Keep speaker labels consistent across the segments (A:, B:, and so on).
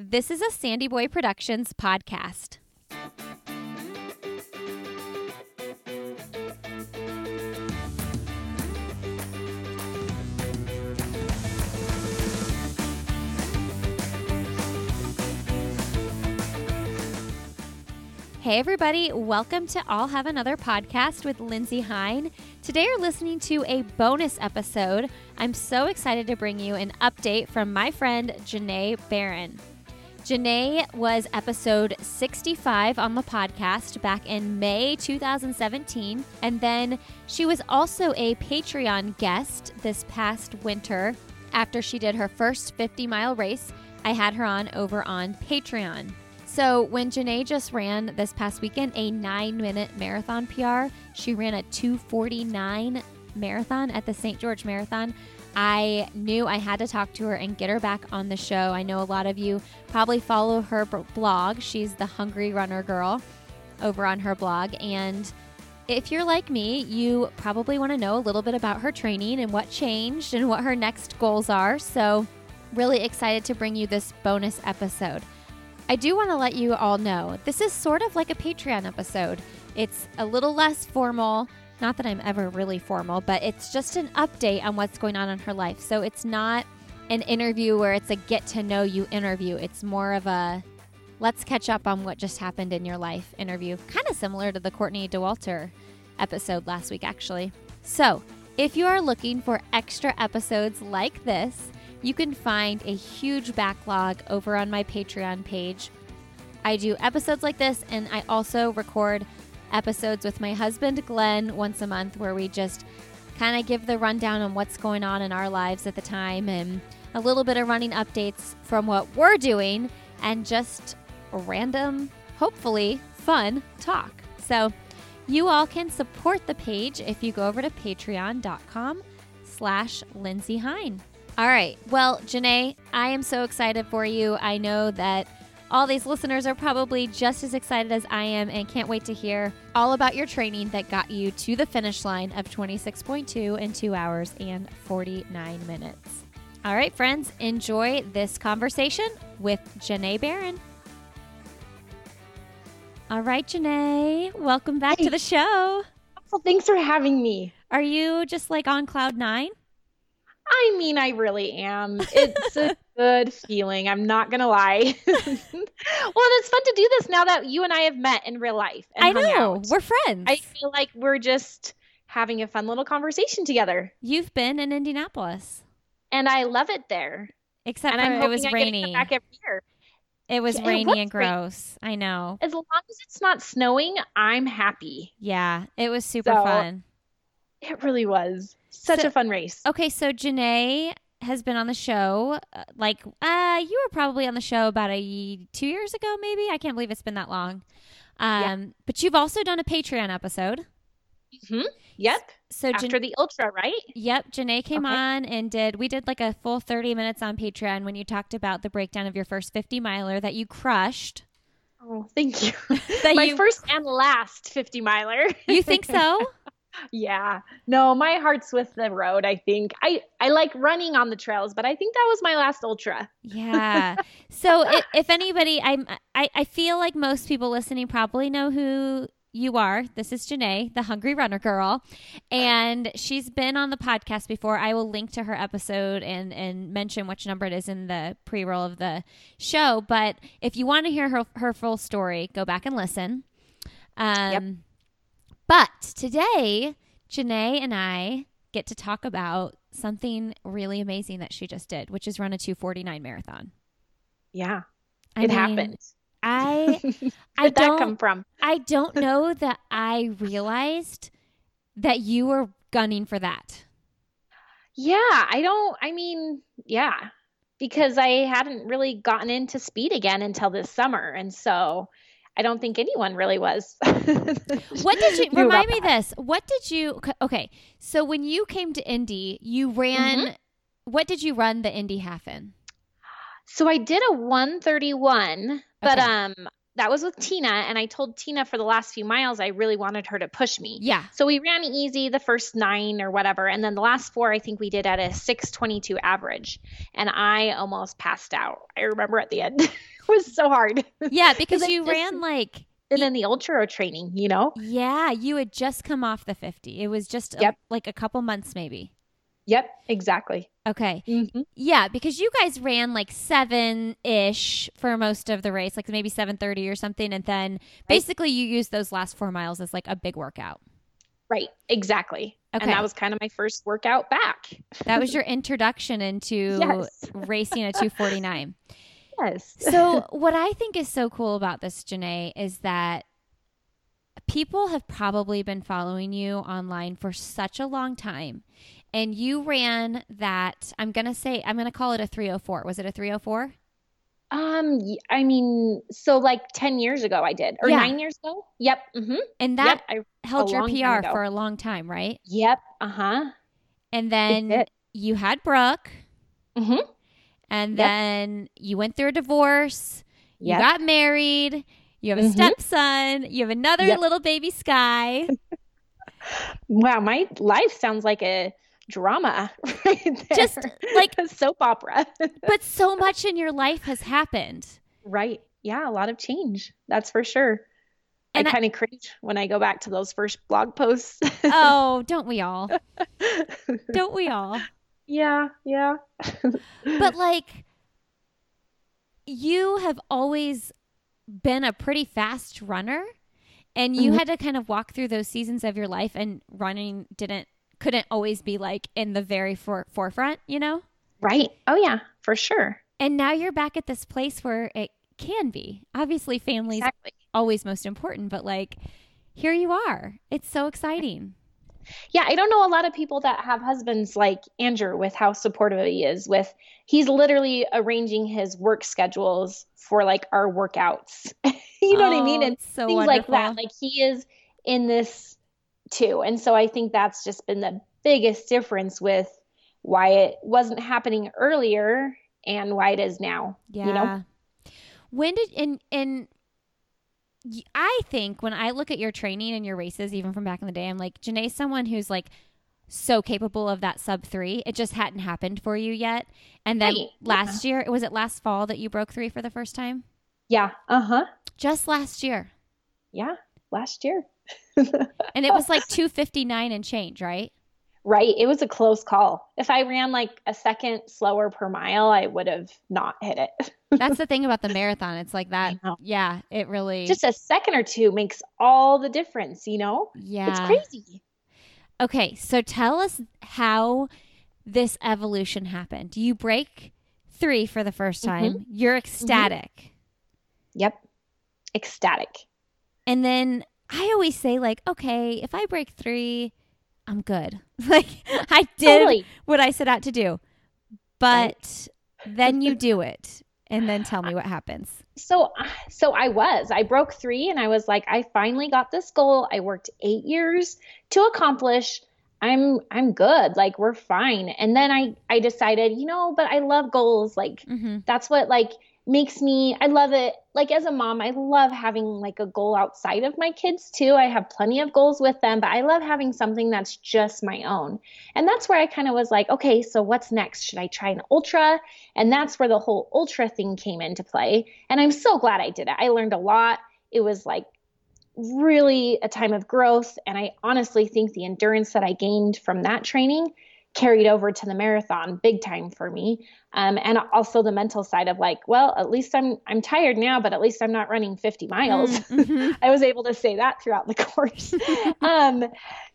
A: This is a Sandy Boy Productions podcast. Hey, everybody, welcome to I'll Have Another podcast with Lindsey Hein. Today, you're listening to a bonus episode. I'm so excited to bring you an update from my friend Janae Barron. Janae was episode 65 on the podcast back in May 2017, and then she was also a Patreon guest this past winter after she did her first 50 mile race. I had her on over on Patreon. So, when Janae just ran this past weekend a nine minute marathon PR, she ran a 249 marathon at the St. George Marathon. I knew I had to talk to her and get her back on the show. I know a lot of you probably follow her blog. She's the Hungry Runner Girl over on her blog. And if you're like me, you probably want to know a little bit about her training and what changed and what her next goals are. So, really excited to bring you this bonus episode. I do want to let you all know this is sort of like a Patreon episode. It's a little less formal. Not that I'm ever really formal, but it's just an update on what's going on in her life. So it's not an interview where it's a get to know you interview. It's more of a let's catch up on what just happened in your life interview. Kind of similar to the Courtney Dauwalter episode last week, actually. So if you are looking for extra episodes like this, you can find a huge backlog over on my Patreon page. I do episodes like this, and I also record episodes with my husband, Glenn, once a month, where we just kind of give the rundown on what's going on in our lives at the time and a little bit of running updates from what we're doing and just random, hopefully fun talk. So you all can support the page if you go over to patreon.com slash Lindsey Hein. All right. Well, Janae, I am so excited for you. I know that all these listeners are probably just as excited as I am and can't wait to hear all about your training that got you to the finish line of 26.2 in 2 hours and 49 minutes. All right, friends, enjoy this conversation with Janae Barron. All right, Janae, welcome back hey. to the show.
B: Well, thanks for having me.
A: Are you just like on cloud nine?
B: I mean, I really am. It's a good feeling. I'm not gonna lie. well, it's fun to do this now that you and I have met in real life.
A: I know out. we're friends.
B: I feel like we're just having a fun little conversation together.
A: You've been in Indianapolis,
B: and I love it there.
A: Except and for it was rainy.
B: back every year.
A: It was yeah, rainy and gross. Rainy. I know.
B: As long as it's not snowing, I'm happy.
A: Yeah, it was super so, fun.
B: It really was. Such so, a fun race.
A: Okay, so Janae has been on the show. Uh, like, uh, you were probably on the show about a two years ago, maybe. I can't believe it's been that long. Um, yeah. but you've also done a Patreon episode.
B: Hmm. Yep. So after Jan- the ultra, right?
A: Yep. Janae came okay. on and did. We did like a full thirty minutes on Patreon when you talked about the breakdown of your first fifty miler that you crushed.
B: Oh, thank you. My you, first and last fifty miler.
A: you think so?
B: yeah. No, my heart's with the road, I think. I I like running on the trails, but I think that was my last ultra.
A: yeah. So if, if anybody I'm I I feel like most people listening probably know who you are. This is Janae, the Hungry Runner Girl, and she's been on the podcast before. I will link to her episode and and mention which number it is in the pre-roll of the show. But if you want to hear her her full story, go back and listen. Um, yep. But today, Janae and I get to talk about something really amazing that she just did, which is run a 249 marathon.
B: Yeah. I it mean, happened.
A: I I don't come from. I don't know that I realized that you were gunning for that.
B: Yeah, I don't I mean, yeah. Because I hadn't really gotten into speed again until this summer. And so I don't think anyone really was.
A: what did you remind me that. this? What did you okay? So when you came to Indy, you ran mm-hmm. what did you run the Indy half in?
B: So I did a 131, okay. but um that was with Tina and I told Tina for the last few miles I really wanted her to push me.
A: Yeah.
B: So we ran easy the first 9 or whatever and then the last 4 I think we did at a 622 average and I almost passed out. I remember at the end. was so hard.
A: Yeah, because you just, ran like
B: and then the ultra training, you know?
A: Yeah, you had just come off the 50. It was just yep. a, like a couple months maybe.
B: Yep, exactly.
A: Okay. Mm-hmm. Yeah, because you guys ran like seven ish for most of the race, like maybe seven thirty or something, and then basically you used those last four miles as like a big workout.
B: Right. Exactly. Okay. And that was kind of my first workout back.
A: that was your introduction into yes. racing a two forty nine.
B: Yes.
A: so what I think is so cool about this, Janae, is that people have probably been following you online for such a long time and you ran that i'm gonna say i'm gonna call it a 304 was it a 304
B: um i mean so like 10 years ago i did or yeah. nine years ago yep
A: mm-hmm. and that yep, I, held your pr for a long time right
B: yep uh-huh
A: and then you had brooke mm-hmm. And yep. then you went through a divorce yep. you got married you have a mm-hmm. stepson you have another yep. little baby sky
B: wow my life sounds like a drama right there.
A: Just like
B: a soap opera.
A: but so much in your life has happened.
B: Right. Yeah, a lot of change. That's for sure. And I kind of cringe when I go back to those first blog posts.
A: oh, don't we all? don't we all?
B: Yeah, yeah.
A: but like you have always been a pretty fast runner and you mm-hmm. had to kind of walk through those seasons of your life and running didn't couldn't always be like in the very for- forefront, you know?
B: Right. Oh, yeah, for sure.
A: And now you're back at this place where it can be. Obviously, family's exactly. always most important, but like here you are. It's so exciting.
B: Yeah, I don't know a lot of people that have husbands like Andrew with how supportive he is with he's literally arranging his work schedules for like our workouts. you know oh, what I mean? Oh, and so things wonderful. like that. Like he is in this too. And so I think that's just been the biggest difference with why it wasn't happening earlier and why it is now. Yeah. You know?
A: When did and and I think when I look at your training and your races, even from back in the day, I'm like, Janae's someone who's like so capable of that sub three. It just hadn't happened for you yet. And then right. last yeah. year, was it last fall that you broke three for the first time?
B: Yeah. Uh huh.
A: Just last year.
B: Yeah. Last year
A: and it was like 259 and change, right?
B: Right. It was a close call. If I ran like a second slower per mile, I would have not hit it.
A: That's the thing about the marathon. It's like that. Yeah, it really
B: just a second or two makes all the difference, you know?
A: Yeah.
B: It's crazy.
A: Okay, so tell us how this evolution happened. You break three for the first mm-hmm. time. Mm-hmm. You're ecstatic.
B: Mm-hmm. Yep. Ecstatic.
A: And then I always say like, okay, if I break three, I'm good. like I did totally. what I set out to do. But right. then you do it and then tell me what happens.
B: So so I was. I broke 3 and I was like I finally got this goal. I worked 8 years to accomplish. I'm I'm good. Like we're fine. And then I I decided, you know, but I love goals. Like mm-hmm. that's what like makes me I love it. Like as a mom, I love having like a goal outside of my kids too. I have plenty of goals with them, but I love having something that's just my own. And that's where I kind of was like, okay, so what's next? Should I try an ultra? And that's where the whole ultra thing came into play. And I'm so glad I did it. I learned a lot. It was like really a time of growth and I honestly think the endurance that I gained from that training carried over to the marathon big time for me. Um, and also the mental side of like well at least i'm i'm tired now but at least i'm not running 50 miles. Mm, mm-hmm. i was able to say that throughout the course. Um,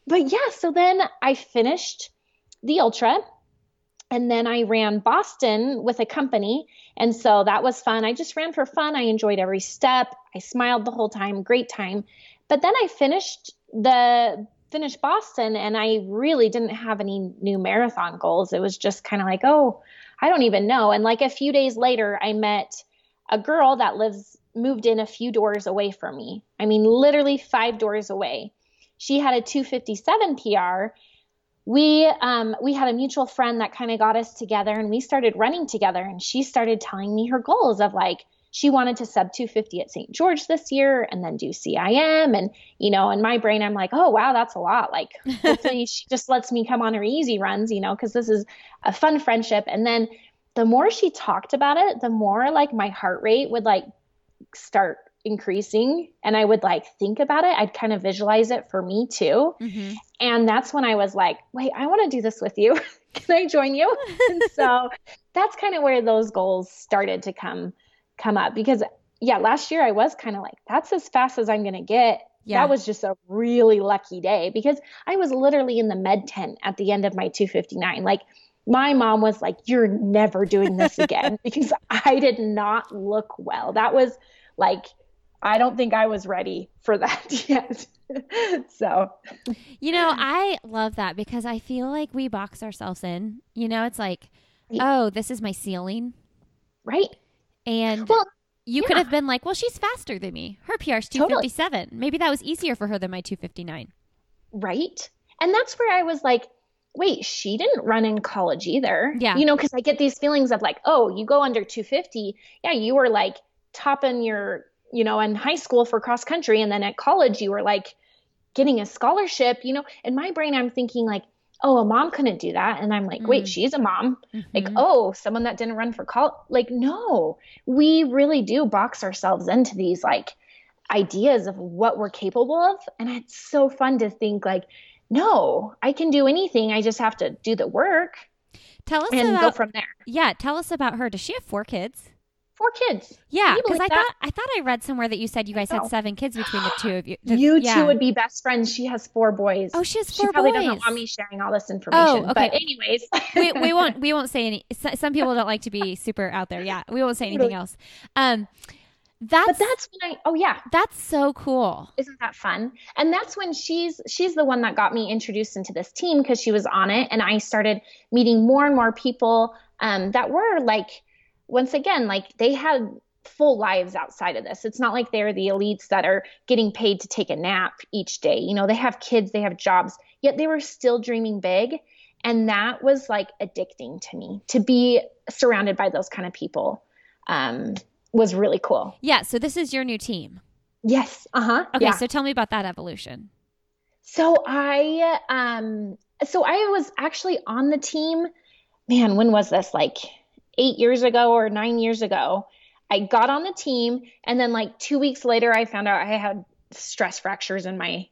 B: but yeah so then i finished the ultra and then i ran boston with a company. And so that was fun. I just ran for fun. I enjoyed every step. I smiled the whole time. Great time. But then i finished the finished Boston and I really didn't have any new marathon goals. It was just kind of like, oh, I don't even know. And like a few days later, I met a girl that lives, moved in a few doors away from me. I mean, literally five doors away. She had a 257 PR. We um, we had a mutual friend that kind of got us together, and we started running together. And she started telling me her goals of like, she wanted to sub 250 at St. George this year and then do CIM. And, you know, in my brain, I'm like, oh, wow, that's a lot. Like, hopefully she just lets me come on her easy runs, you know, because this is a fun friendship. And then the more she talked about it, the more like my heart rate would like start increasing and I would like think about it. I'd kind of visualize it for me too. Mm-hmm. And that's when I was like, wait, I want to do this with you. Can I join you? and so that's kind of where those goals started to come come up because yeah, last year I was kind of like, that's as fast as I'm going to get. Yeah. That was just a really lucky day because I was literally in the med tent at the end of my 259. Like my mom was like, You're never doing this again because I did not look well. That was like I don't think I was ready for that yet. so,
A: you know, I love that because I feel like we box ourselves in. You know, it's like, oh, this is my ceiling.
B: Right.
A: And well, you yeah. could have been like, well, she's faster than me. Her PR's 257. Totally. Maybe that was easier for her than my 259.
B: Right. And that's where I was like, wait, she didn't run in college either.
A: Yeah.
B: You know, because I get these feelings of like, oh, you go under 250. Yeah, you were like topping your you know, in high school for cross country. And then at college, you were like getting a scholarship, you know, in my brain, I'm thinking like, oh, a mom couldn't do that. And I'm like, mm wait, she's a mom. Mm-hmm. Like, oh, someone that didn't run for college. Like, no, we really do box ourselves into these like ideas of what we're capable of. And it's so fun to think like, no, I can do anything. I just have to do the work.
A: Tell us and about, go from there. Yeah, tell us about her. Does she have four kids?
B: Four kids.
A: Yeah, because I that? thought I thought I read somewhere that you said you guys had seven kids between the two of you.
B: you
A: yeah.
B: two would be best friends. She has four boys.
A: Oh, she has four
B: she probably
A: boys.
B: doesn't want me sharing all this information. Oh, okay. But anyways,
A: we, we won't we won't say any. Some people don't like to be super out there. Yeah, we won't say anything else. Um, that's
B: but that's when I oh yeah
A: that's so cool
B: isn't that fun and that's when she's she's the one that got me introduced into this team because she was on it and I started meeting more and more people um, that were like once again like they had full lives outside of this. It's not like they're the elites that are getting paid to take a nap each day. You know, they have kids, they have jobs, yet they were still dreaming big. And that was like addicting to me to be surrounded by those kind of people. Um, was really cool.
A: Yeah. So this is your new team.
B: Yes. Uh huh.
A: Okay. Yeah. So tell me about that evolution.
B: So I, um, so I was actually on the team. Man, when was this? Like eight years ago or nine years ago. I got on the team and then like 2 weeks later I found out I had stress fractures in my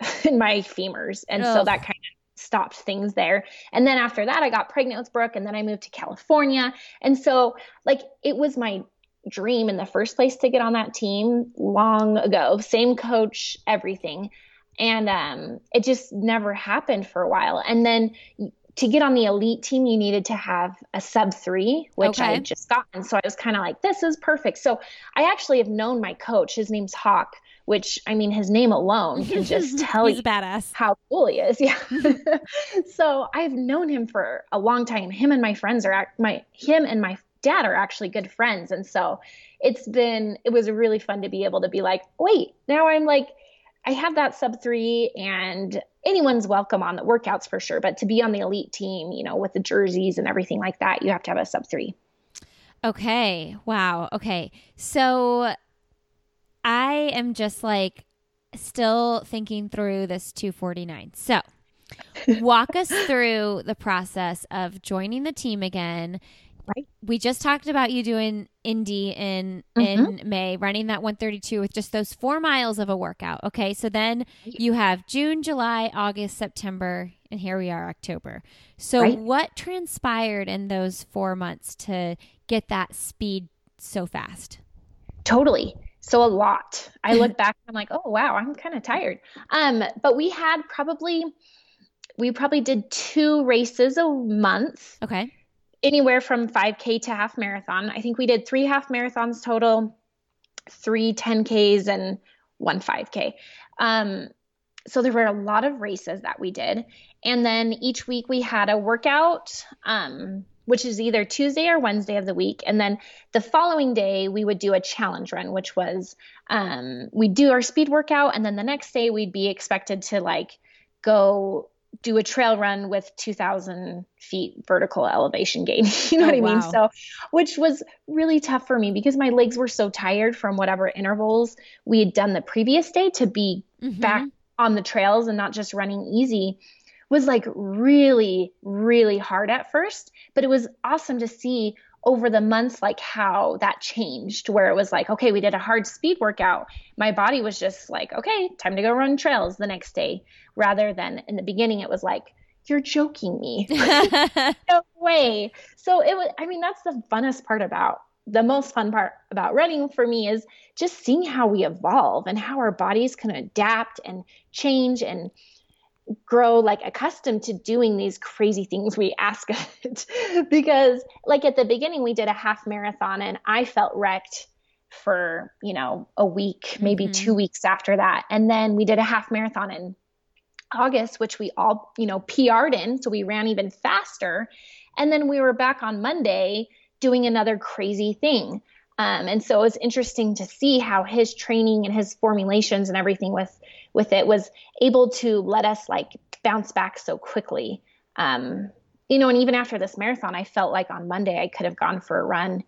B: in my femurs and Ugh. so that kind of stopped things there. And then after that I got pregnant with Brooke and then I moved to California. And so like it was my dream in the first place to get on that team long ago. Same coach, everything. And um, it just never happened for a while. And then to get on the elite team, you needed to have a sub three, which okay. I had just gotten. So I was kind of like, this is perfect. So I actually have known my coach. His name's Hawk, which I mean, his name alone can just tell
A: you
B: badass. how cool he is. Yeah. so I've known him for a long time. Him and my friends are my him and my dad are actually good friends, and so it's been it was really fun to be able to be like, wait, now I'm like I have that sub three, and anyone's welcome on the workouts for sure. But to be on the elite team, you know, with the jerseys and everything like that, you have to have a sub three.
A: Okay. Wow. Okay. So I am just like still thinking through this 249. So walk us through the process of joining the team again
B: Right.
A: We just talked about you doing Indy in mm-hmm. in May, running that 132 with just those four miles of a workout. Okay, so then you have June, July, August, September, and here we are, October. So right. what transpired in those four months to get that speed so fast?
B: Totally. So a lot. I look back I'm like, oh wow, I'm kind of tired. Um, but we had probably we probably did two races a month.
A: Okay
B: anywhere from 5K to half marathon. I think we did three half marathons total, three 10Ks, and one 5K. Um, so there were a lot of races that we did. And then each week we had a workout, um, which is either Tuesday or Wednesday of the week. And then the following day we would do a challenge run, which was um, we'd do our speed workout. And then the next day we'd be expected to like go do a trail run with 2000 feet vertical elevation gain you know oh, what i wow. mean so which was really tough for me because my legs were so tired from whatever intervals we had done the previous day to be mm-hmm. back on the trails and not just running easy was like really, really hard at first, but it was awesome to see over the months like how that changed where it was like okay we did a hard speed workout. My body was just like okay time to go run trails the next day. Rather than in the beginning it was like you're joking me. No way. So it was i mean that's the funnest part about the most fun part about running for me is just seeing how we evolve and how our bodies can adapt and change and grow like accustomed to doing these crazy things we ask of it. Because like at the beginning we did a half marathon and i felt wrecked for you know a week maybe mm-hmm. two weeks after that. And then we did a half marathon in august which we all you know pr'd in so we ran even faster. And then we were back on monday doing another crazy thing. Um, and so it was interesting to see how his training and his formulations and everything with with it was able to let us like bounce back so quickly. Um, you know, and even after this marathon, I felt like on Monday I could have gone for a run,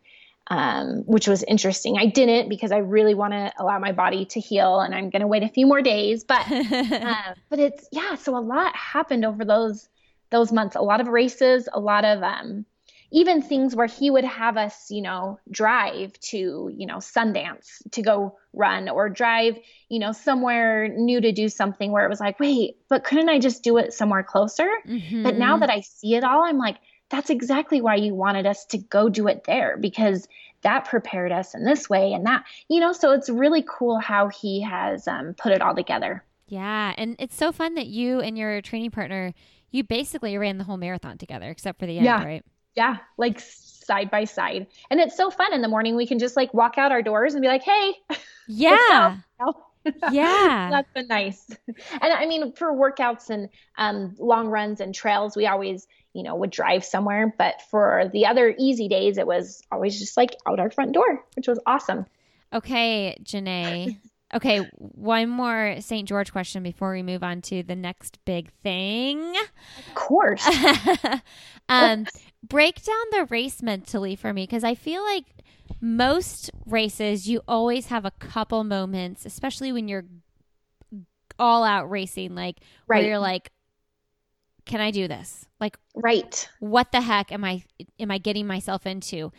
B: um, which was interesting. I didn't because I really want to allow my body to heal, and I'm going to wait a few more days. But uh, but it's yeah. So a lot happened over those those months. A lot of races, a lot of um, even things where he would have us, you know, drive to, you know, Sundance to go run or drive, you know, somewhere new to do something where it was like, wait, but couldn't I just do it somewhere closer? Mm-hmm. But now that I see it all, I'm like, that's exactly why you wanted us to go do it there because that prepared us in this way and that, you know, so it's really cool how he has um, put it all together.
A: Yeah. And it's so fun that you and your training partner, you basically ran the whole marathon together except for the end, yeah. right?
B: Yeah, like side by side. And it's so fun in the morning. We can just like walk out our doors and be like, hey.
A: Yeah. yeah.
B: That's been nice. And I mean, for workouts and um, long runs and trails, we always, you know, would drive somewhere. But for the other easy days, it was always just like out our front door, which was awesome.
A: Okay, Janae. Okay, one more St. George question before we move on to the next big thing.
B: Of course.
A: um, break down the race mentally for me because I feel like most races you always have a couple moments, especially when you're all out racing, like right. where you're like, "Can I do this?" Like,
B: right?
A: What the heck am I am I getting myself into?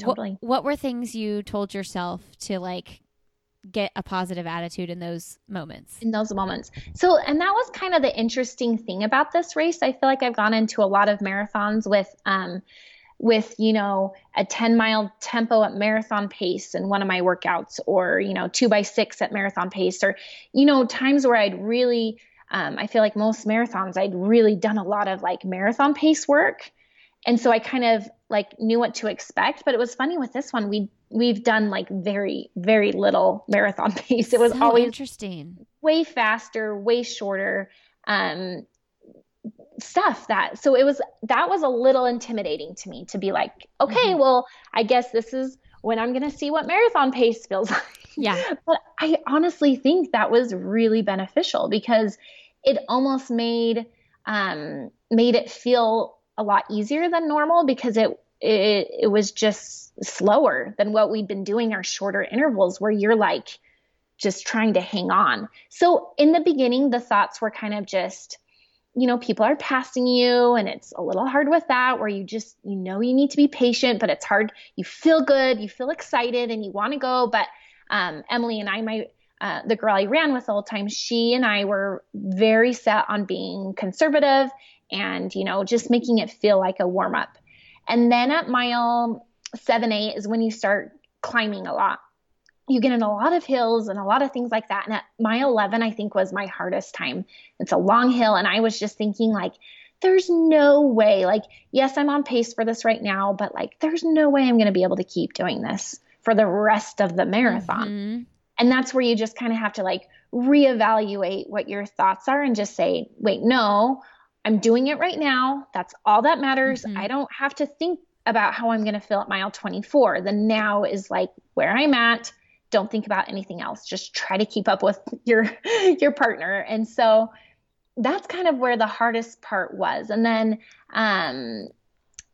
B: Totally.
A: What, what were things you told yourself to like get a positive attitude in those moments.
B: In those moments. So, and that was kind of the interesting thing about this race. I feel like I've gone into a lot of marathons with, um, with you know a 10 mile tempo at marathon pace in one of my workouts or you know two by six at marathon pace or you know times where i'd really um, i feel like most marathons i'd really done a lot of like marathon pace work and so i kind of like knew what to expect but it was funny with this one we we've done like very very little marathon pace. It was
A: so
B: always
A: interesting.
B: way faster way shorter um stuff that so it was that was a little intimidating to me to be like okay mm-hmm. well i guess this is when i'm going to see what marathon pace feels like.
A: Yeah.
B: But i honestly think that was really beneficial because it almost made um made it feel a lot easier than normal because it it, it was just slower than what we'd been doing our shorter intervals where you're like just trying to hang on. So in the beginning, the thoughts were kind of just, you know, people are passing you and it's a little hard with that where you just, you know, you need to be patient, but it's hard. You feel good, you feel excited and you want to go. But um, Emily and I, my, uh, the girl I ran with all the time, she and I were very set on being conservative and, you know, just making it feel like a warm up. And then at mile seven, eight is when you start climbing a lot. You get in a lot of hills and a lot of things like that. And at mile 11, I think was my hardest time. It's a long hill. And I was just thinking, like, there's no way, like, yes, I'm on pace for this right now, but like, there's no way I'm going to be able to keep doing this for the rest of the marathon. Mm-hmm. And that's where you just kind of have to like reevaluate what your thoughts are and just say, wait, no, I'm doing it right now. That's all that matters. Mm-hmm. I don't have to think about how I'm going to feel at mile 24. The now is like where I'm at. Don't think about anything else. Just try to keep up with your your partner. And so that's kind of where the hardest part was. And then um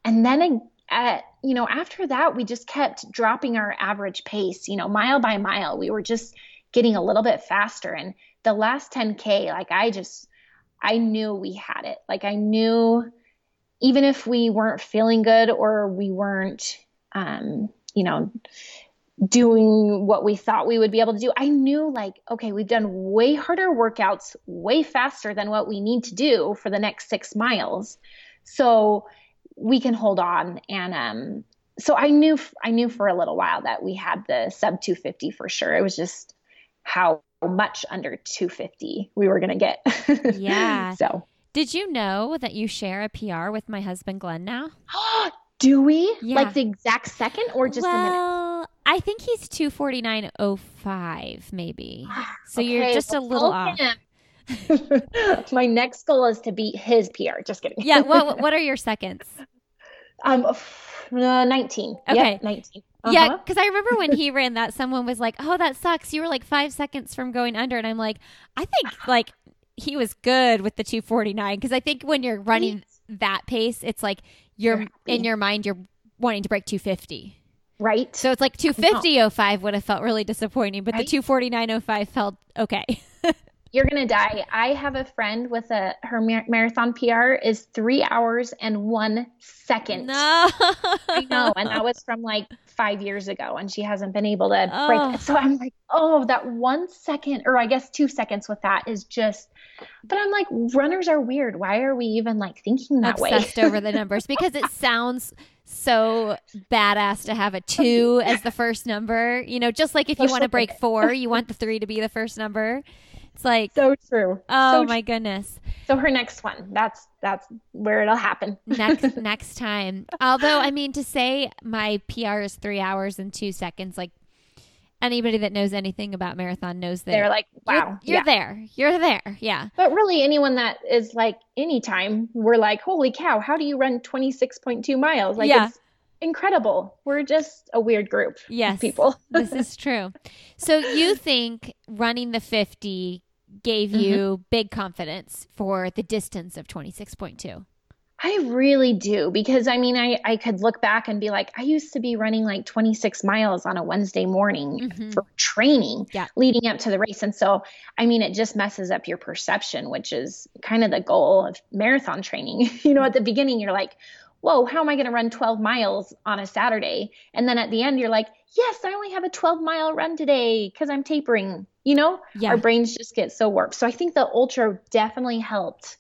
B: and then at, you know after that we just kept dropping our average pace, you know, mile by mile. We were just getting a little bit faster and the last 10k like I just I knew we had it. Like I knew even if we weren't feeling good or we weren't, um, you know, doing what we thought we would be able to do, I knew like, okay, we've done way harder workouts, way faster than what we need to do for the next six miles. So we can hold on. And um, so I knew, I knew for a little while that we had the sub 250 for sure. It was just how much under 250 we were going to get.
A: Yeah.
B: so
A: Did you know that you share a PR with my husband Glenn now?
B: do we
A: Yeah.
B: like the exact second or just a minute?
A: well, I think he's 249.05 maybe. So you're
B: Okay,
A: just a little off.
B: My next goal is to beat his PR. Just kidding.
A: Yeah, what what are your seconds?
B: um, uh, 19.
A: Okay.
B: Yep, 19.
A: Yeah,
B: Uh-huh.
A: because I remember when he ran that, someone was like, "Oh, that sucks. You were like five seconds from going under," and I'm like, "I think like he was good with the 249 because I think when you're running that pace, it's like you're
B: You're
A: in your mind you're wanting to break 250.
B: Right.
A: So it's like 250.05 would have felt really disappointing, but
B: Right.
A: the 249.05 felt okay.
B: You're gonna die. I have a friend with a her mar- marathon PR is three hours and one second.
A: no,
B: I know, and that was from like five years ago, and she hasn't been able to break
A: Oh.
B: it. So I'm like, oh, that one second, or I guess two seconds with that is just. But I'm like, runners are weird. Why are we even like thinking that
A: obsessed
B: way?
A: over the numbers because it sounds so badass to have a two as the first number. You know, just like if you want to break four, you want the three to be the first number. It's like,
B: so true.
A: oh
B: so
A: my goodness.
B: So her next one, that's that's where it'll happen.
A: Next next time. Although I mean to say my PR is three hours and two seconds, like anybody that knows anything about marathon knows that
B: They're like,
A: you're-
B: wow,
A: you're,
B: yeah.
A: there. You're there. Yeah.
B: But really, anyone that is like anytime, we're like, holy cow, how do you run 26.2 miles? Like,
A: Yeah.
B: it's incredible. We're just a weird group
A: Yes.
B: of people.
A: this is true. So you think running the 50 gave
B: Mm-hmm.
A: you big confidence for the distance of 26.2.
B: I really do because I mean, I, I could look back and be like, I used to be running like 26 miles on a Wednesday morning
A: Mhm.
B: for training
A: Yeah.
B: leading up to the race. And so, I mean, it just messes up your perception, which is kind of the goal of marathon training. you know, at the beginning, you're like, whoa, how am I going to run 12 miles on a Saturday? And then at the end, you're like, yes, I only have a 12 mile run today because I'm tapering. You know,
A: Yeah.
B: our brains just get so warped. So I think the ultra definitely helped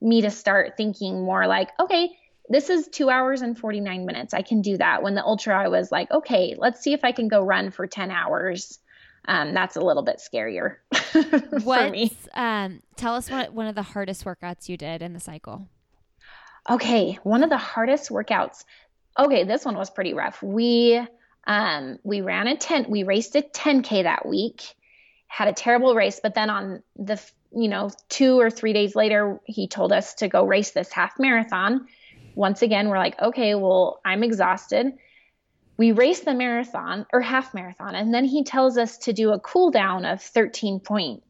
B: me to start thinking more like, okay, this is two hours and 49 minutes. I can do that. When the ultra, I was like, okay, let's see if I can go run for 10 hours. Um, that's a little bit scarier for me.
A: Um, tell us what one of the hardest workouts you did in the cycle.
B: Okay, one of the hardest workouts. Okay, this one was pretty rough. We um we ran a 10 we raced a 10k that week. Had a terrible race, but then on the you know, 2 or 3 days later he told us to go race this half marathon. Once again, we're like, "Okay, well, I'm exhausted." We raced the marathon or half marathon and then he tells us to do a cool down of 13 point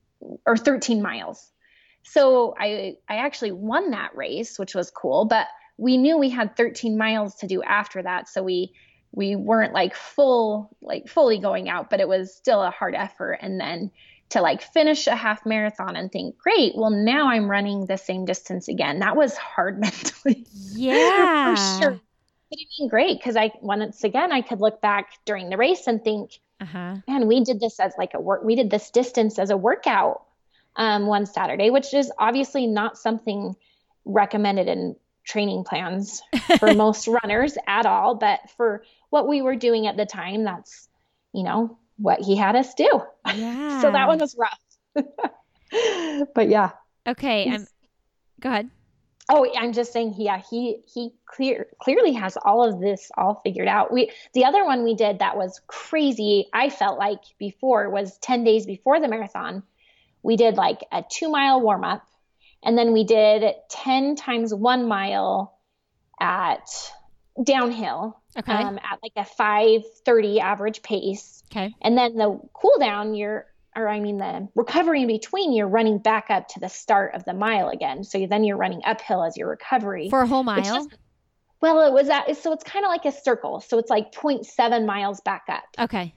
B: or 13 miles. So I I actually won that race, which was cool, but we knew we had 13 miles to do after that, so we we weren't like full like fully going out, but it was still a hard effort and then to like finish a half marathon and think, "Great, well now I'm running the same distance again." That was hard mentally.
A: Yeah.
B: For sure. But I mean, great because I once again I could look back during the race and think,
A: Uh-huh.
B: man, we did this as like a work. We did this distance as a workout um, one Saturday, which is obviously not something recommended in training plans for most runners at all. But for what we were doing at the time, that's you know what he had us do.
A: Yeah.
B: so that one was rough. but yeah.
A: Okay, I'm Go ahead.
B: Oh, I'm just saying, yeah, he he clear clearly has all of this all figured out. We the other one we did that was crazy. I felt like before was ten days before the marathon. We did like a two mile warm up, and then we did ten times one mile at downhill
A: Okay.
B: um, at like a five thirty average pace,
A: okay.
B: and then the cool down you're or I mean the recovery in between, you're running back up to the start of the mile again. So then you're running uphill as your recovery.
A: For a whole mile.
B: well, it was that. So it's kind of like a circle. So it's like 0.7 miles back up.
A: Okay.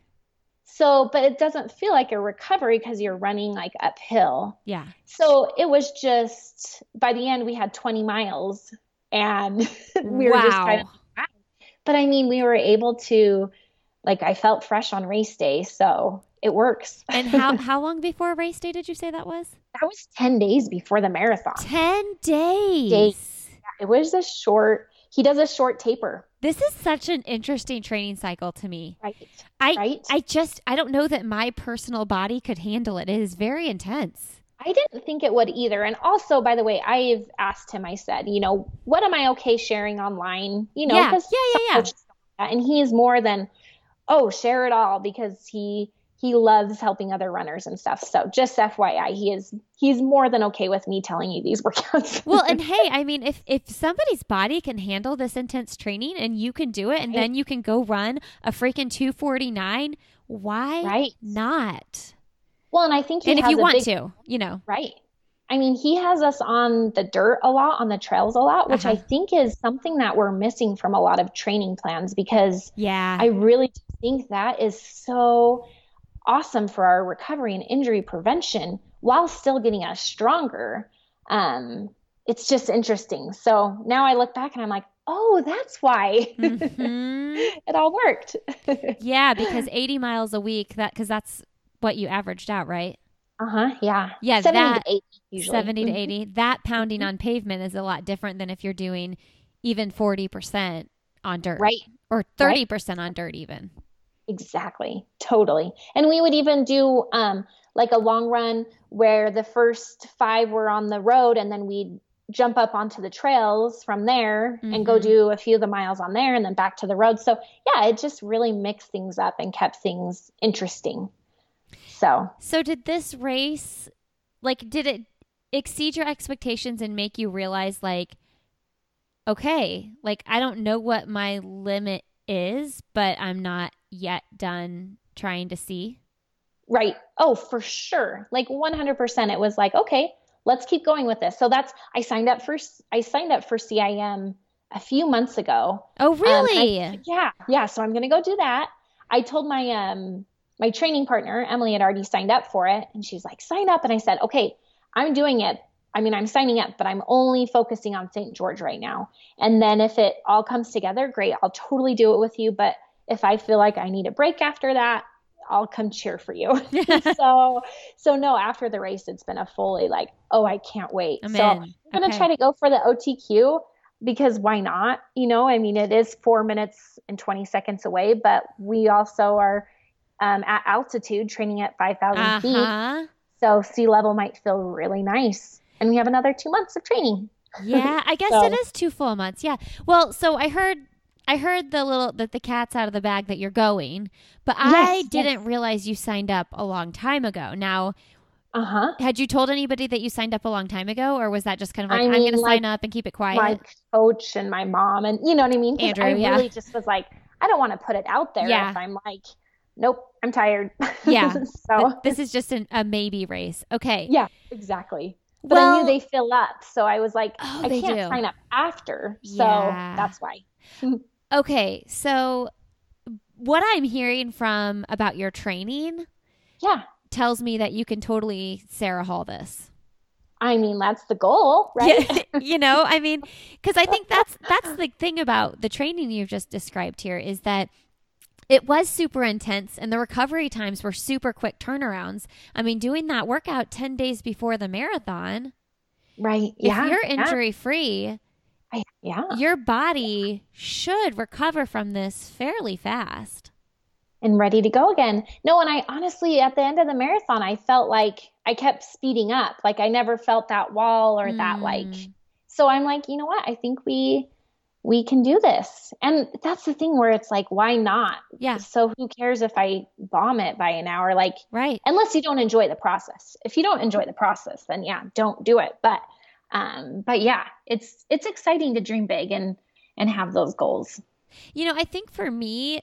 B: So, but it doesn't feel like a recovery because you're running like uphill.
A: Yeah.
B: So it was just by the end we had 20 miles and we were
A: wow.
B: just kind of but I mean we were able to like I felt fresh on race day, so it works.
A: and how how long before race day did you say that was?
B: That was 10 days before the marathon.
A: 10 days.
B: Days. It was a short he does a short taper.
A: This is such an interesting training cycle to me.
B: Right.
A: I
B: Right.
A: I just I don't know that my personal body could handle it. It is very intense.
B: I didn't think it would either. And also, by the way, I've asked him, I said, you know, what am I okay sharing online? You know,
A: Yeah. Yeah, yeah, yeah.
B: coaches don't do that. And he is more than, oh, share it all because he he loves helping other runners and stuff. So just FYI, he is he's more than okay with me telling you these workouts.
A: Well, and hey, I mean, if if somebody's body can handle this intense training and you can do it, and then you can go run a freaking two forty nine, why
B: Right.
A: not?
B: well, and I think he
A: and if you want
B: big-
A: to, you know,
B: Right. I mean, he has us on the dirt a lot, on the trails a lot, which I
A: Uh-huh.
B: think is something that we're missing from a lot of training plans because
A: yeah,
B: I really think that is so awesome for our recovery and injury prevention while still getting us stronger. Um, it's just interesting. So now I look back and I'm like, oh, that's why
A: Mhm.
B: it all worked.
A: yeah, because eighty miles a week that because that's what you averaged out, right?
B: uh huh. Yeah.
A: Yeah,
B: 70
A: that-
B: to 80 usually.
A: 70 to
B: Mhm.
A: 80 that pounding on pavement is a lot different than if you're doing even 40% on dirt
B: Right.
A: or 30% on dirt even
B: Exactly. Totally. And we would even do um like a long run where the first five were on the road and then we'd jump up onto the trails from there and go
A: Mhm.
B: do a few of the miles on there and then back to the road. So yeah, it just really mixed things up and kept things interesting. So
A: so did this race like did it exceed your expectations and make you realize like okay like i don't know what my limit is but i'm not yet done trying to see
B: Right. Oh, for sure. Like 100% it was like, okay, let's keep going with this. So that's I signed up for I signed up for CIM a few months ago.
A: oh
B: Um,
A: really
B: I- yeah, yeah. So I'm gonna go do that. I told my um my training partner Emily had already signed up for it, and she's like, sign up. And I said, okay, I'm doing it. I mean, I'm signing up, but I'm only focusing on St. George right now. And then if it all comes together, great. I'll totally do it with you. But if I feel like I need a break after that, I'll come cheer for you. so, so no. After the race, it's been a fully like, oh, I can't wait.
A: I'm
B: so
A: in.
B: I'm gonna
A: Okay.
B: try to go for the OTQ because why not? You know, I mean, it is four minutes and 20 seconds away, but we also are um, at altitude training at 5,000 feet.
A: uh-huh
B: So sea level might feel really nice. And we have another two months of training.
A: Yeah, I guess
B: So-
A: it is two full months. Yeah. Well, so I heard I heard the little that the cat's out of the bag that you're going, but I didn't realize you signed up a long time ago. Now,
B: Uh huh.
A: had you told anybody that you signed up a long time ago or was that just kind of like
B: I
A: am going to sign up and keep it quiet?
B: My coach and my mom, and you know what I mean.
A: Andrew,
B: I
A: yeah.
B: really just was like, I don't want to put it out there
A: Yeah.
B: if I'm like, nope, I'm tired.
A: Yeah.
B: so,
A: Th- this is just an, a maybe race. Okay.
B: yeah, exactly. But
A: Well,
B: I knew they fill up, so I was like,
A: Oh,
B: I can't
A: do.
B: sign up after, so
A: Yeah.
B: that's why.
A: okay. So what I'm hearing from about your training
B: Yeah,
A: tells me that you can totally Sarah Hall this.
B: I mean that's the goal, right?
A: Yeah, you know, I mean, because I think that's that's the thing about the training you've just described here is that it was super intense and the recovery times were super quick turnarounds. I mean, doing that workout 10 days before the marathon,
B: Right.
A: if
B: Yeah.
A: you're
B: yeah,
A: injury free,
B: I- yeah.
A: your body should recover from this fairly fast.
B: and ready to go again. No, and I honestly, at the end of the marathon, I felt like I kept speeding up. Like I never felt that wall or that like.
A: Mm.
B: So I'm like, you know what? I think we we can do this. And that's the thing where it's like, why not?
A: Yeah,
B: So who cares if I vomit by an hour? Like
A: right.
B: unless you don't enjoy the process. If you don't enjoy the process, then yeah, don't do it. But um, but yeah, it's it's exciting to dream big and and have those goals.
A: You know, I think for me,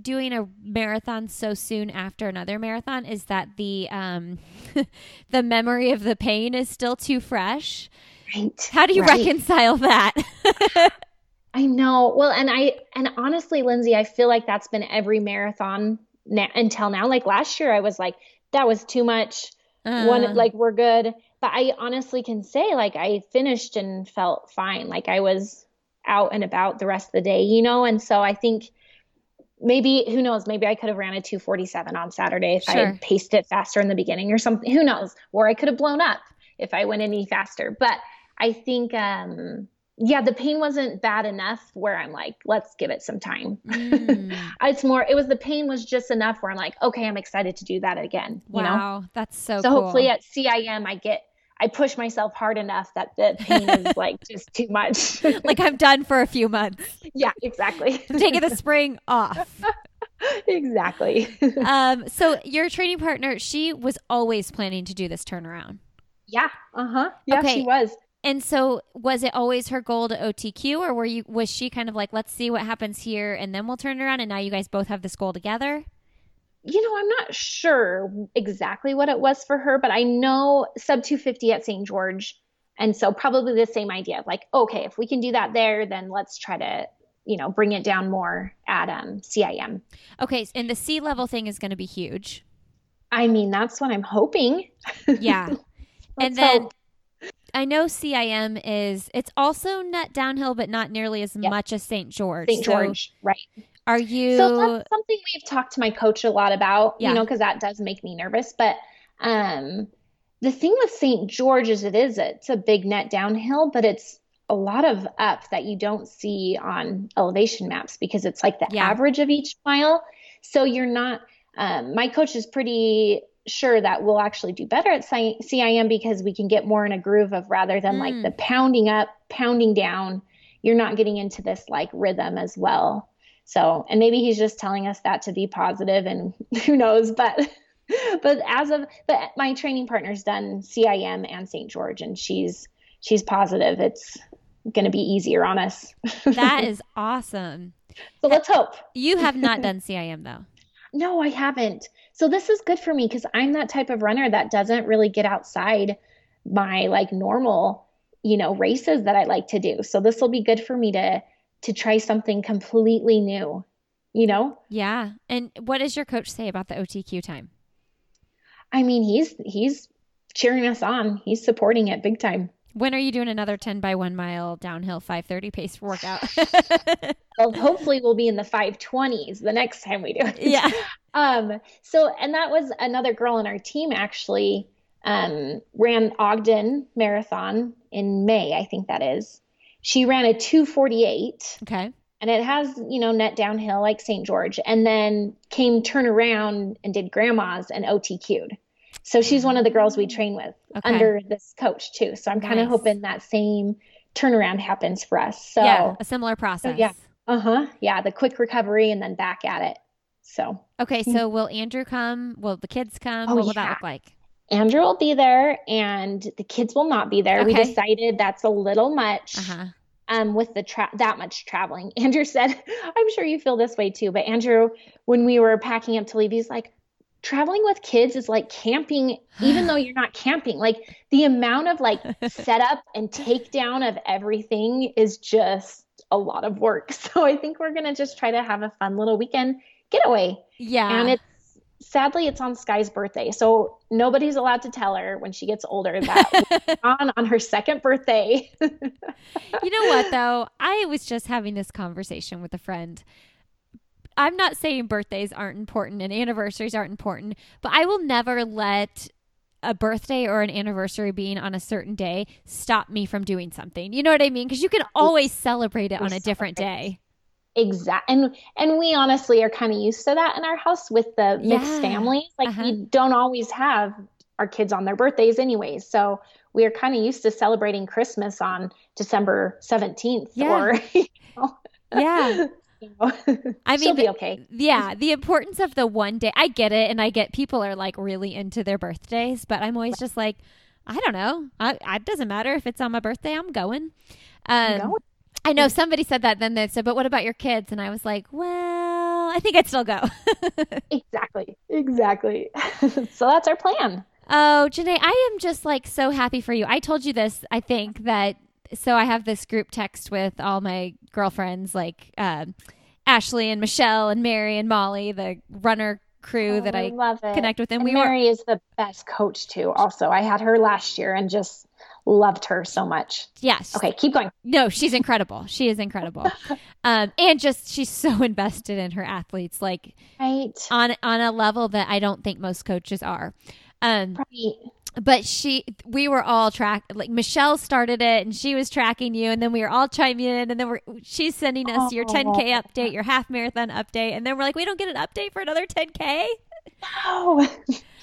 A: doing a marathon so soon after another marathon is that the um the memory of the pain is still too fresh.
B: Right.
A: How do you
B: Right.
A: reconcile that?
B: I know. Well, and I and honestly, Lindsey, I feel like that's been every marathon na- until now. Like last year, I was like, that was too much.
A: Uh,
B: One, like we're good. But I honestly can say, like, I finished and felt fine. Like I was out and about the rest of the day, you know? And so I think maybe, who knows, maybe I could have ran a 247 on Saturday if I had paced it faster in the beginning or something. Who knows? Or I could have blown up if I went any faster. But I think, um, yeah, the pain wasn't bad enough where I'm like, let's give it some time.
A: mm,
B: It's more, it was the pain was just enough where I'm like, okay, I'm excited to do that again. You know?
A: wow, that's so,
B: So
A: cool.
B: hopefully at CIM, I get, I push myself hard enough that the pain is like just too much.
A: like I'm done for a few months.
B: yeah, exactly.
A: Taking the spring off.
B: exactly.
A: Um, so your training partner, she was always planning to do this turnaround.
B: yeah. Uh huh. Yeah,
A: Okay.
B: she was.
A: And so was it always her goal to OTQ or were you was she kind of like let's see what happens here and then we'll turn around and now you guys both have this goal together?
B: You know, I'm not sure exactly what it was for her, but I know sub 250 at St. George. And so probably the same idea of like, okay, if we can do that there, then let's try to, you know, bring it down more at um, CIM.
A: Okay, and the sea level thing is going to be huge.
B: I mean, that's what I'm hoping.
A: Yeah. and then
B: hope.
A: I know CIM is it's also net downhill but not nearly as
B: Yep.
A: much as St. George.
B: St.
A: So
B: George, right.
A: are you
B: So that's something we've talked to my coach a lot about,
A: Yeah.
B: you know, because that does make me nervous. But um, the thing with St. George is it is it's a big net downhill, but it's a lot of up that you don't see on elevation maps because it's like the
A: Yeah.
B: average of each mile. So you're not. Um, my coach is pretty sure that we'll actually do better at CIM because we can get more in a groove of rather than
A: Mm.
B: like the pounding up, pounding down. You're not getting into this like rhythm as well. So, and maybe he's just telling us that to be positive and who knows, but but as of but my training partner's done CIM and St. George and she's she's positive it's going to be easier on us.
A: that is awesome.
B: so let's hope.
A: You have not done CIM though.
B: No, I haven't. So this is good for me cuz I'm that type of runner that doesn't really get outside my like normal, you know, races that I like to do. So this will be good for me to to try something completely new. You know?
A: Yeah. And what does your coach say about the OTQ time?
B: I mean, he's he's cheering us on. He's supporting it big time.
A: When are you doing another 10 by 1 mile downhill 530 pace workout?
B: Well, hopefully we'll be in the 520s the next time we do it.
A: yeah.
B: Um, so, and that was another girl on our team actually um, ran Ogden Marathon in May, I think that is. She ran a 248
A: Okay.
B: and it has, you know, net downhill like St. George, and then came turn around and did grandma's and OTQ'd. So she's one of the girls we train with
A: Okay.
B: under this coach too. So I'm kind of
A: Nice.
B: hoping that same turnaround happens for us. So,
A: yeah. A similar process.
B: yeah. uh huh, yeah, the quick recovery and then back at it. So
A: Okay. So will Andrew come? Will the kids come?
B: Oh,
A: what will that
B: yeah.
A: look like?
B: Andrew will be there, and the kids will not be there. We decided that's a little much.
A: Uh huh.
B: um, with the tra- that much traveling. Andrew said, I'm sure you feel this way too, but Andrew, when we were packing up to leave, he's like, traveling with kids is like camping, even though you're not camping. Like the amount of like setup and takedown of everything is just a lot of work. So I think we're gonna just try to have a fun little weekend getaway.
A: Yeah.
B: And it's sadly it's on Sky's birthday. So nobody's allowed to tell her when she gets older that on on her second birthday.
A: you know what though? I was just having this conversation with a friend. I'm not saying birthdays aren't important and anniversaries aren't important, but I will never let a birthday or an anniversary being on a certain day stop me from doing something. You know what I mean? Because you can always celebrate it on a different day.
B: Exact and and we honestly are kind of used to that in our house with the mixed
A: Yeah.
B: families. Like
A: Uh-huh.
B: we don't always have our kids on their birthdays anyways. So we are kind of used to celebrating Christmas on December 17th
A: Yeah.
B: or you know,
A: Yeah. I
B: she'll
A: mean,
B: be okay.
A: Yeah, the importance of the one day. I get it, and I get people are like really into their birthdays, but I'm always just like, I don't know. I, it doesn't matter if it's on my birthday. I'm going. Um,
B: going.
A: I know somebody said that. Then they said, "But what about your kids?" And I was like, "Well, I think I'd still go."
B: Exactly. Exactly. so that's our plan.
A: oh, Janae, I am just like so happy for you. I told you this. I think that. So I have this group text with all my girlfriends, like um, Ashley and Michelle and Mary and Molly, the runner crew
B: Oh,
A: that I
B: love it.
A: connect with. And
B: And
A: we were
B: Mary is the best coach too. Also, I had her last year and just loved her so much.
A: yes.
B: Okay, keep going.
A: No, she's incredible. She is incredible. um, and just she's so invested in her athletes, like
B: Right.
A: on on a level that I don't think most coaches are. Um,
B: Right.
A: But she we were all track like Michelle started it and she was tracking you and then we were all chiming in and then we're she's sending us your 10k update, your half marathon update and then we're like we don't get an update for another 10k.
B: Oh,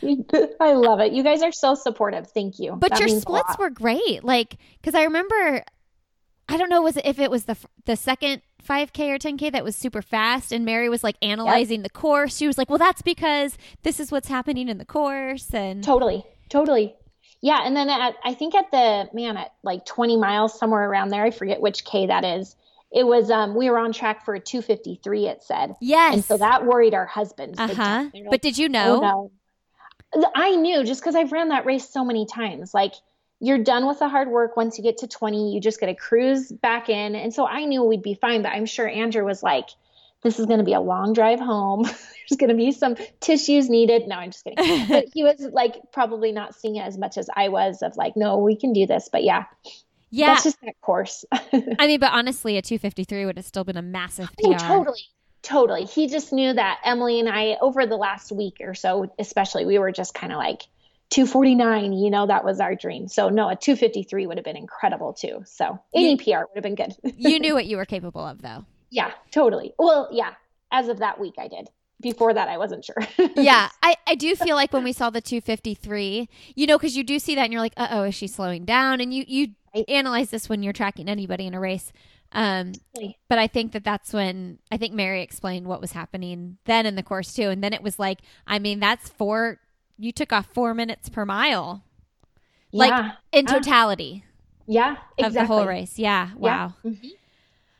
B: I love it. You guys are so supportive. Thank you.
A: But
B: That
A: your splits were great. Like cuz I remember I don't know was it, if it was the the second 5k or 10k that was super fast and Mary was like analyzing the course. She was like, "Well, that's because this is what's happening in the course." And
B: Totally. Totally. Yeah. And then at, I think at the, man, at like 20 miles, somewhere around there, I forget which K that is. It was, um, we were on track for a 253, it said.
A: yes.
B: And so that worried our husbands.
A: uh-huh.
B: were
A: But did you
B: "Oh,
A: know?
B: no. I knew just because I've ran that race so many times. Like, you're done with the hard work once you get to 20, you just get to cruise back in. And so I knew we'd be fine, but I'm sure Andrew was like, this is going to be a long drive home. There's going to be some tissues needed. No, I'm just kidding. but he was like probably not seeing it as much as I was of like, no, we can do this. But yeah,
A: Yeah.
B: that's just that course.
A: I mean, but honestly, a 253 would have still been a massive PR.
B: Oh, totally. Totally. He just knew that Emily and I, over the last week or so, especially, we were just kind of like 249, you know, that was our dream. So, no, a 253 would have been incredible too. So, any PR would have been good.
A: you knew what you were capable of, though.
B: Yeah, totally. Well, yeah, as of that week, I did. Before that, I wasn't sure.
A: Yeah, I, I do feel like when we saw the 253, you know, because you do see that and you're like, uh oh, is she slowing down? And you, you
B: Right.
A: analyze this when you're tracking anybody in a race. Um, but I think that that's when I think Mary explained what was happening then in the course too. And then it was like, I mean, that's four, you took off four minutes per mile Like,
B: yeah.
A: in
B: Ah.
A: totality
B: Yeah, exactly.
A: of the whole race. Yeah. Wow.
B: Mhm.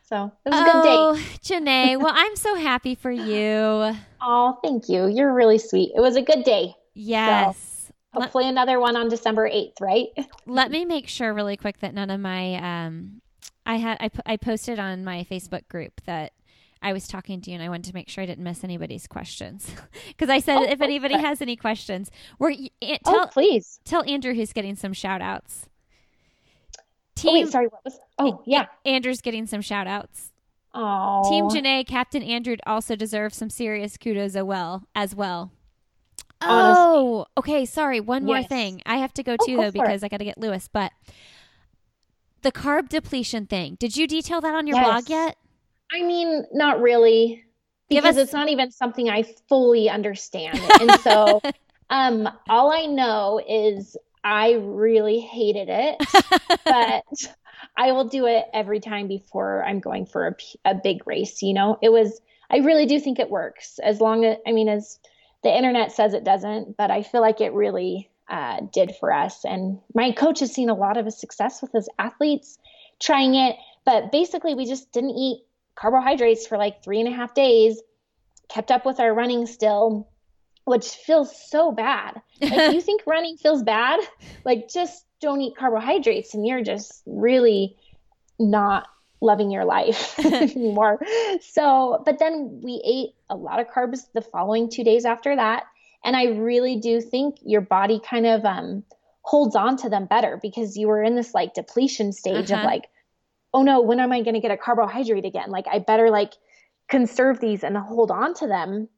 B: So, it was a good day.
A: Oh, Janae. Well, I'm so happy for you.
B: Oh, thank you. You're really sweet. It was a good day.
A: Yes. Let-
B: Hopefully, another one on December 8th, right?
A: Let me make sure really quick that none of my um I had I, I posted on my Facebook group that I was talking to you and I wanted to make sure I didn't miss anybody's questions because I said
B: Oh,
A: if anybody
B: okay.
A: has any questions, we're eh,
B: oh, please.
A: tell Andrew who's getting some shout outs.
B: Oh,
A: Team
B: wait, sorry. What was? Oh, yeah.
A: Andrew's getting some shout outs.
B: Oh,
A: Team Janae, Captain Andrew also deserves some serious kudos as well. As well.
B: Honestly.
A: Oh, okay. Sorry. One more thing. I have to go
B: Oh,
A: too
B: go
A: though
B: for it.
A: because I got to get Lewis. But the carb depletion thing. Did you detail that on your
B: Yes.
A: blog yet?
B: I mean, not really, because
A: us-
B: it's not even something I fully understand. And so, um, all I know is I really hated it, but I will do it every time before I'm going for a, a big race. You know, it was, I really do think it works as long as, I mean, as the internet says it doesn't, but I feel like it really uh, did for us. And my coach has seen a lot of success with his athletes trying it. But basically, we just didn't eat carbohydrates for like three and a half days, kept up with our running still, which feels so bad. Like, you think running feels bad? Like, just don't eat carbohydrates, and you're just really not loving your life anymore. So, but then we ate a lot of carbs the following two days after that. And I really do think your body kind of um, holds on to them better because you were in this like depletion stage of
A: Uh-huh.
B: like, oh no, when am I going to get a carbohydrate again? Like, I better like conserve these and hold on to them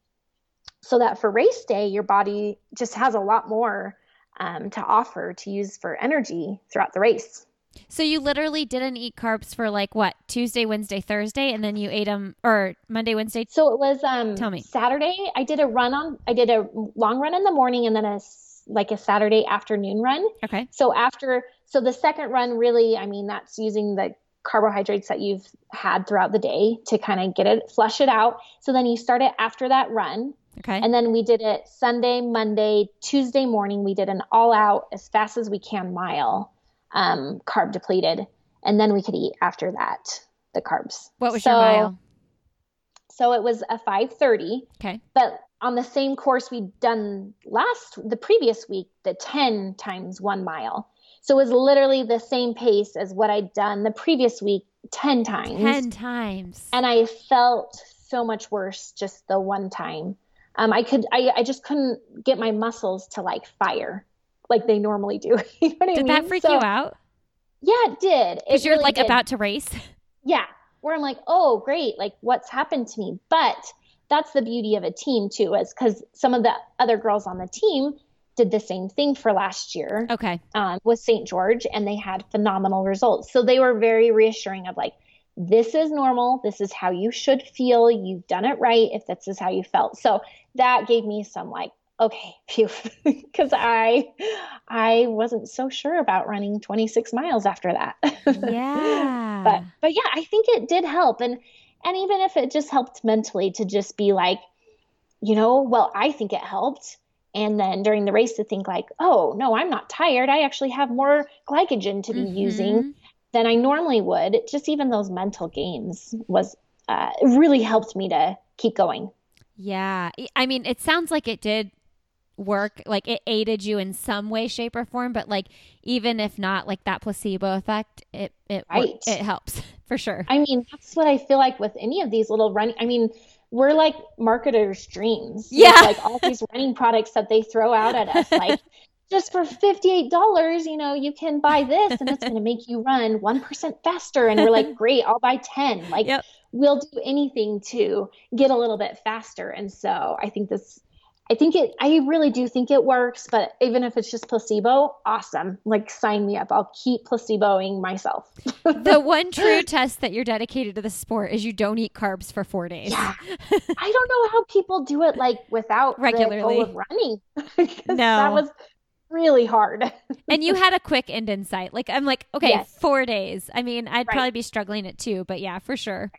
B: so that for race day, your body just has a lot more um, to offer to use for energy throughout the race.
A: So you literally didn't eat carbs for like what Tuesday, Wednesday, Thursday, and then you ate them or Monday, Wednesday.
B: So it was um
A: Tell me.
B: Saturday. I did a run on I did a long run in the morning and then a like a Saturday afternoon run.
A: Okay.
B: So after so the second run really, I mean that's using the carbohydrates that you've had throughout the day to kind of get it flush it out. So then you start it after that run
A: Okay.
B: and then we did it Sunday, Monday, Tuesday morning we did an all out as fast as we can mile um carb depleted and then we could eat after that the carbs.
A: what was
B: So-
A: your mile?
B: So it was a 530
A: Okay.
B: but on the same course we'd done last the previous week the 10 times one mile so it was literally the same pace as what i'd done the previous week 10 times
A: Ten times.
B: and i felt so much worse just the one time Um, I could, I, I just couldn't get my muscles to like fire like they normally do. you know what
A: did
B: I mean?
A: that freak
B: So-
A: you out?
B: Yeah, it did.
A: Because you're
B: really
A: like
B: did.
A: about to race.
B: yeah, where I'm like, oh, great, like what's happened to me? But that's the beauty of a team too, is because some of the other girls on the team did the same thing for last year
A: Okay.
B: um, with St. George, and they had phenomenal results. So they were very reassuring of like, this is normal. This is how you should feel. You've done it right if this is how you felt. So that gave me some like, okay, phew, because I, I wasn't so sure about running 26 miles after that.
A: Yeah.
B: but but yeah, I think it did help, and and even if it just helped mentally to just be like, you know, well, I think it helped. And then during the race to think like, oh no, I'm not tired. I actually have more glycogen to be
A: Mhm.
B: using than I normally would. Just even those mental games was uh, really helped me to keep going.
A: Yeah. I- mean, it sounds like it did work. Like it aided you in some way, shape, or form. But like, even if not, like that placebo effect, it it
B: Right.
A: it helps for sure.
B: I mean, that's what I feel like with any of these little running. I mean, we're like marketers' dreams.
A: Yeah.
B: like all these running products that they throw out at us, like just for fifty-eight dollars, you know, you can buy this, and it's going to make you run one percent faster. And we're like, great, I'll buy ten. Like,
A: Yep.
B: we'll do anything to get a little bit faster. And so I think this. I think it, I really do think it works, but even if it's just placebo, awesome. Like, sign me up. I'll keep placeboing myself.
A: the one true test that you're dedicated to the sport is you don't eat carbs for four days.
B: Yeah. I don't know how people do it like without
A: Regularly.
B: the goal of running.
A: No.
B: that was really hard.
A: and you had a quick end in sight. Like I'm like, okay,
B: Yes.
A: four days. I mean, I'd
B: Right.
A: probably be struggling it too, but yeah, for sure.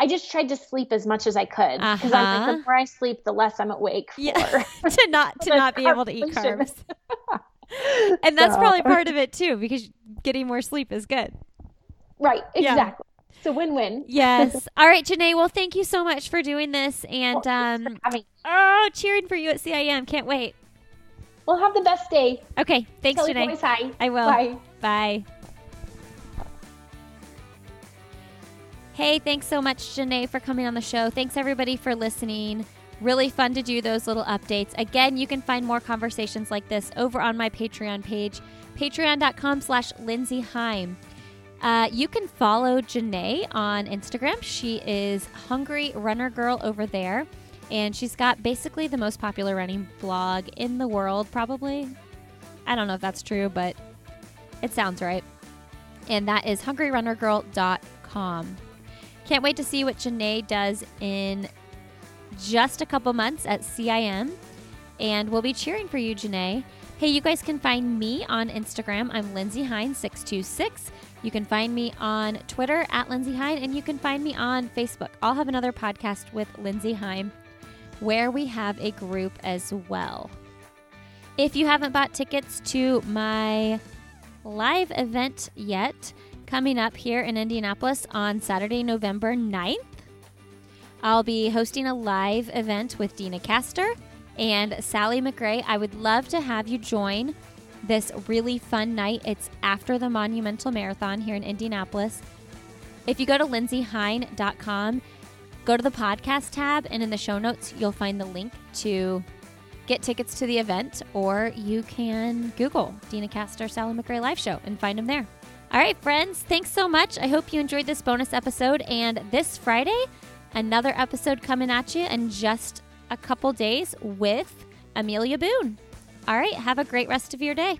B: I just tried to sleep as much as I could because I'm
A: Uh-huh.
B: like the more I sleep, the less I'm awake for.
A: Yeah. to not to not be able to eat carbs. and that's
B: So-
A: probably part of it too, because getting more sleep is good.
B: Right,
A: Yeah.
B: exactly. It's a win-win.
A: Yes. All right, Janae. Well, thank you so much for doing this, and
B: Well,
A: um, oh, cheering for you at CIM. Can't wait.
B: Well, have the best day.
A: Okay, thanks,
B: Kelly
A: Janae.
B: hi.
A: I will.
B: Bye.
A: Bye. Hey, thanks so much, Janae, for coming on the show. Thanks, everybody, for listening. Really fun to do those little updates. Again, you can find more conversations like this over on my Patreon page, patreon.com slash Lindsey Hein. Uh, you can follow Janae on Instagram. She is Hungry Runner Girl over there. And she's got basically the most popular running blog in the world, probably. I don't know if that's true, but it sounds right. And that is hungryrunnergirl.com. Can't wait to see what Janae does in just a couple months at CIM. And we'll be cheering for you, Janae. Hey, you guys can find me on Instagram. I'm Lindsey Hein626. You can find me on Twitter at Lindsey Hein, and you can find me on Facebook. I'll have another podcast with Lindsey Hein where we have a group as well. If you haven't bought tickets to my live event yet, coming up here in Indianapolis on Saturday, November 9th, I'll be hosting a live event with Deena Kastor and Sally McRae. I would love to have you join this really fun night. It's after the Monumental Marathon here in Indianapolis. If you go to lindseyhein.com, go to the podcast tab, and in the show notes, you'll find the link to get tickets to the event, or you can Google Deena Kastor Sally McRae live show and find them there. All right, friends, thanks so much. I hope you enjoyed this bonus episode. And this Friday, another episode coming at you in just a couple days with Amelia Boone. All right, have a great rest of your day.